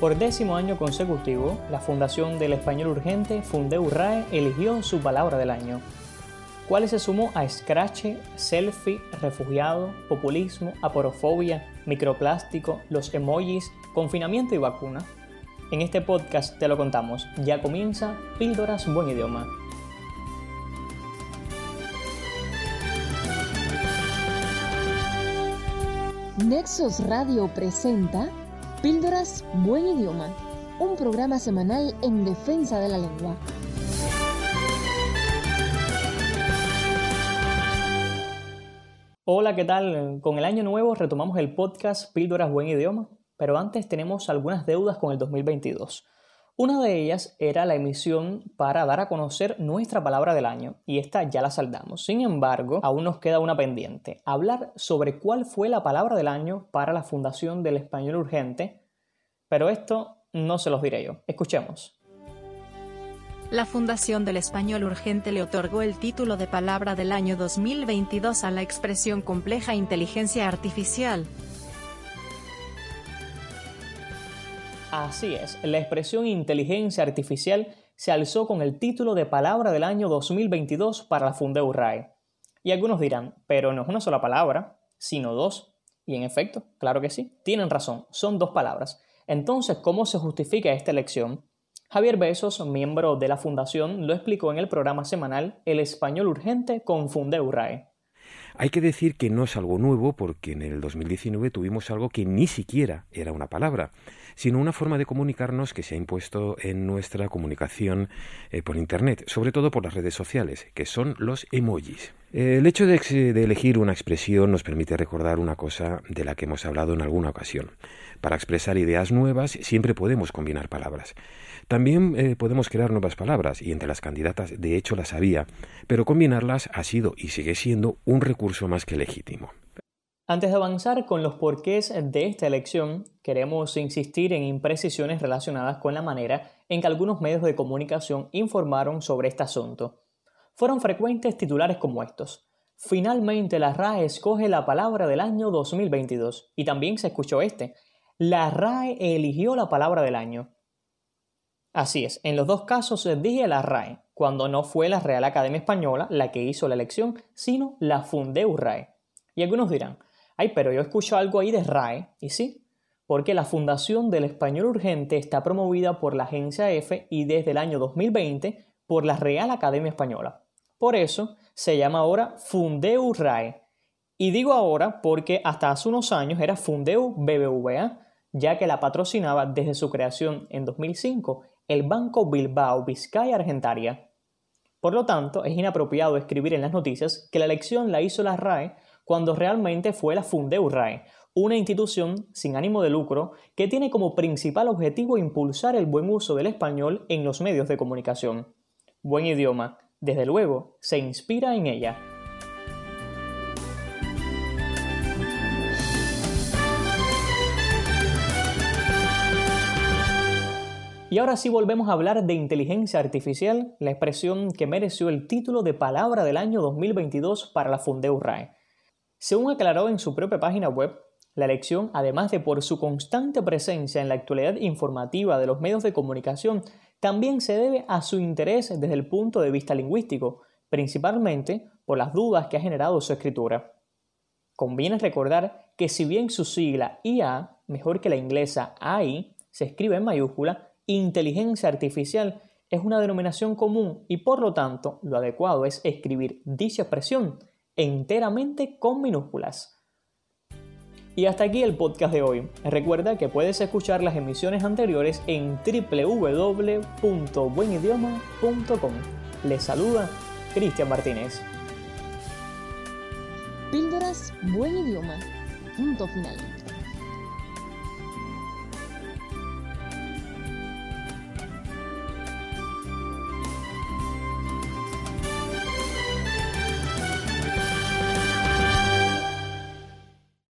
Por décimo año consecutivo, la Fundación del Español Urgente Fundeu RAE eligió su palabra del año, cual se sumó a Scratch, selfie, refugiado, populismo, aporofobia, microplástico, los emojis, confinamiento y vacuna. En este podcast te lo contamos. Ya comienza Píldoras Buen Idioma. Nexos Radio presenta Píldoras Buen Idioma, un programa semanal en defensa de la lengua. Hola, ¿qué tal? Con el año nuevo retomamos el podcast Píldoras Buen Idioma, pero antes tenemos algunas deudas con el 2022. Una de ellas era la emisión para dar a conocer nuestra palabra del año, y esta ya la saldamos. Sin embargo, aún nos queda una pendiente, hablar sobre cuál fue la palabra del año para la Fundación del Español Urgente, pero esto no se los diré yo. Escuchemos. La Fundación del Español Urgente le otorgó el título de Palabra del año 2022 a la expresión compleja inteligencia artificial, Así es, la expresión inteligencia artificial se alzó con el título de palabra del año 2022 para la Fundeu RAE. Y algunos dirán, pero no es una sola palabra, sino dos. Y en efecto, claro que sí, tienen razón, son dos palabras. Entonces, ¿cómo se justifica esta elección? Javier Besos, miembro de la fundación, lo explicó en el programa semanal El Español Urgente con Fundeu RAE. Hay que decir que no es algo nuevo porque en el 2019 tuvimos algo que ni siquiera era una palabra, sino una forma de comunicarnos que se ha impuesto en nuestra comunicación eh, por Internet, sobre todo por las redes sociales, que son los emojis. El hecho de, de, elegir una expresión nos permite recordar una cosa de la que hemos hablado en alguna ocasión. Para expresar ideas nuevas siempre podemos combinar palabras. También eh, podemos crear nuevas palabras, y entre las candidatas de hecho las había, pero combinarlas ha sido y sigue siendo un recurso más que legítimo. Antes de avanzar con los porqués de esta elección, queremos insistir en imprecisiones relacionadas con la manera en que algunos medios de comunicación informaron sobre este asunto. Fueron frecuentes titulares como estos. Finalmente la RAE escoge la palabra del año 2022. Y también se escuchó este. La RAE eligió la palabra del año. Así es, en los dos casos se dije la RAE, cuando no fue la Real Academia Española la que hizo la elección, sino la Fundeu RAE. Y algunos dirán, ay, pero yo escucho algo ahí de RAE, y sí, porque la Fundación del Español Urgente está promovida por la Agencia EFE y desde el año 2020 por la Real Academia Española. Por eso se llama ahora Fundeu RAE. Y digo ahora porque hasta hace unos años era Fundeu BBVA, ya que la patrocinaba desde su creación en 2005 el Banco Bilbao Vizcaya Argentaria. Por lo tanto, es inapropiado escribir en las noticias que la elección la hizo la RAE cuando realmente fue la Fundeu RAE, una institución sin ánimo de lucro que tiene como principal objetivo impulsar el buen uso del español en los medios de comunicación. Buen idioma, desde luego, se inspira en ella. Y ahora sí volvemos a hablar de inteligencia artificial, la expresión que mereció el título de Palabra del año 2022 para la Fundeu RAE. Según aclaró en su propia página web, la elección, además de por su constante presencia en la actualidad informativa de los medios de comunicación, también se debe a su interés desde el punto de vista lingüístico, principalmente por las dudas que ha generado su escritura. Conviene recordar que si bien su sigla IA, mejor que la inglesa AI, se escribe en mayúscula, inteligencia artificial es una denominación común y por lo tanto lo adecuado es escribir dicha expresión enteramente con minúsculas. Y hasta aquí el podcast de hoy. Recuerda que puedes escuchar las emisiones anteriores en www.buenidioma.com. Les saluda Cristian Martínez. Píldoras Buen Idioma. Punto final.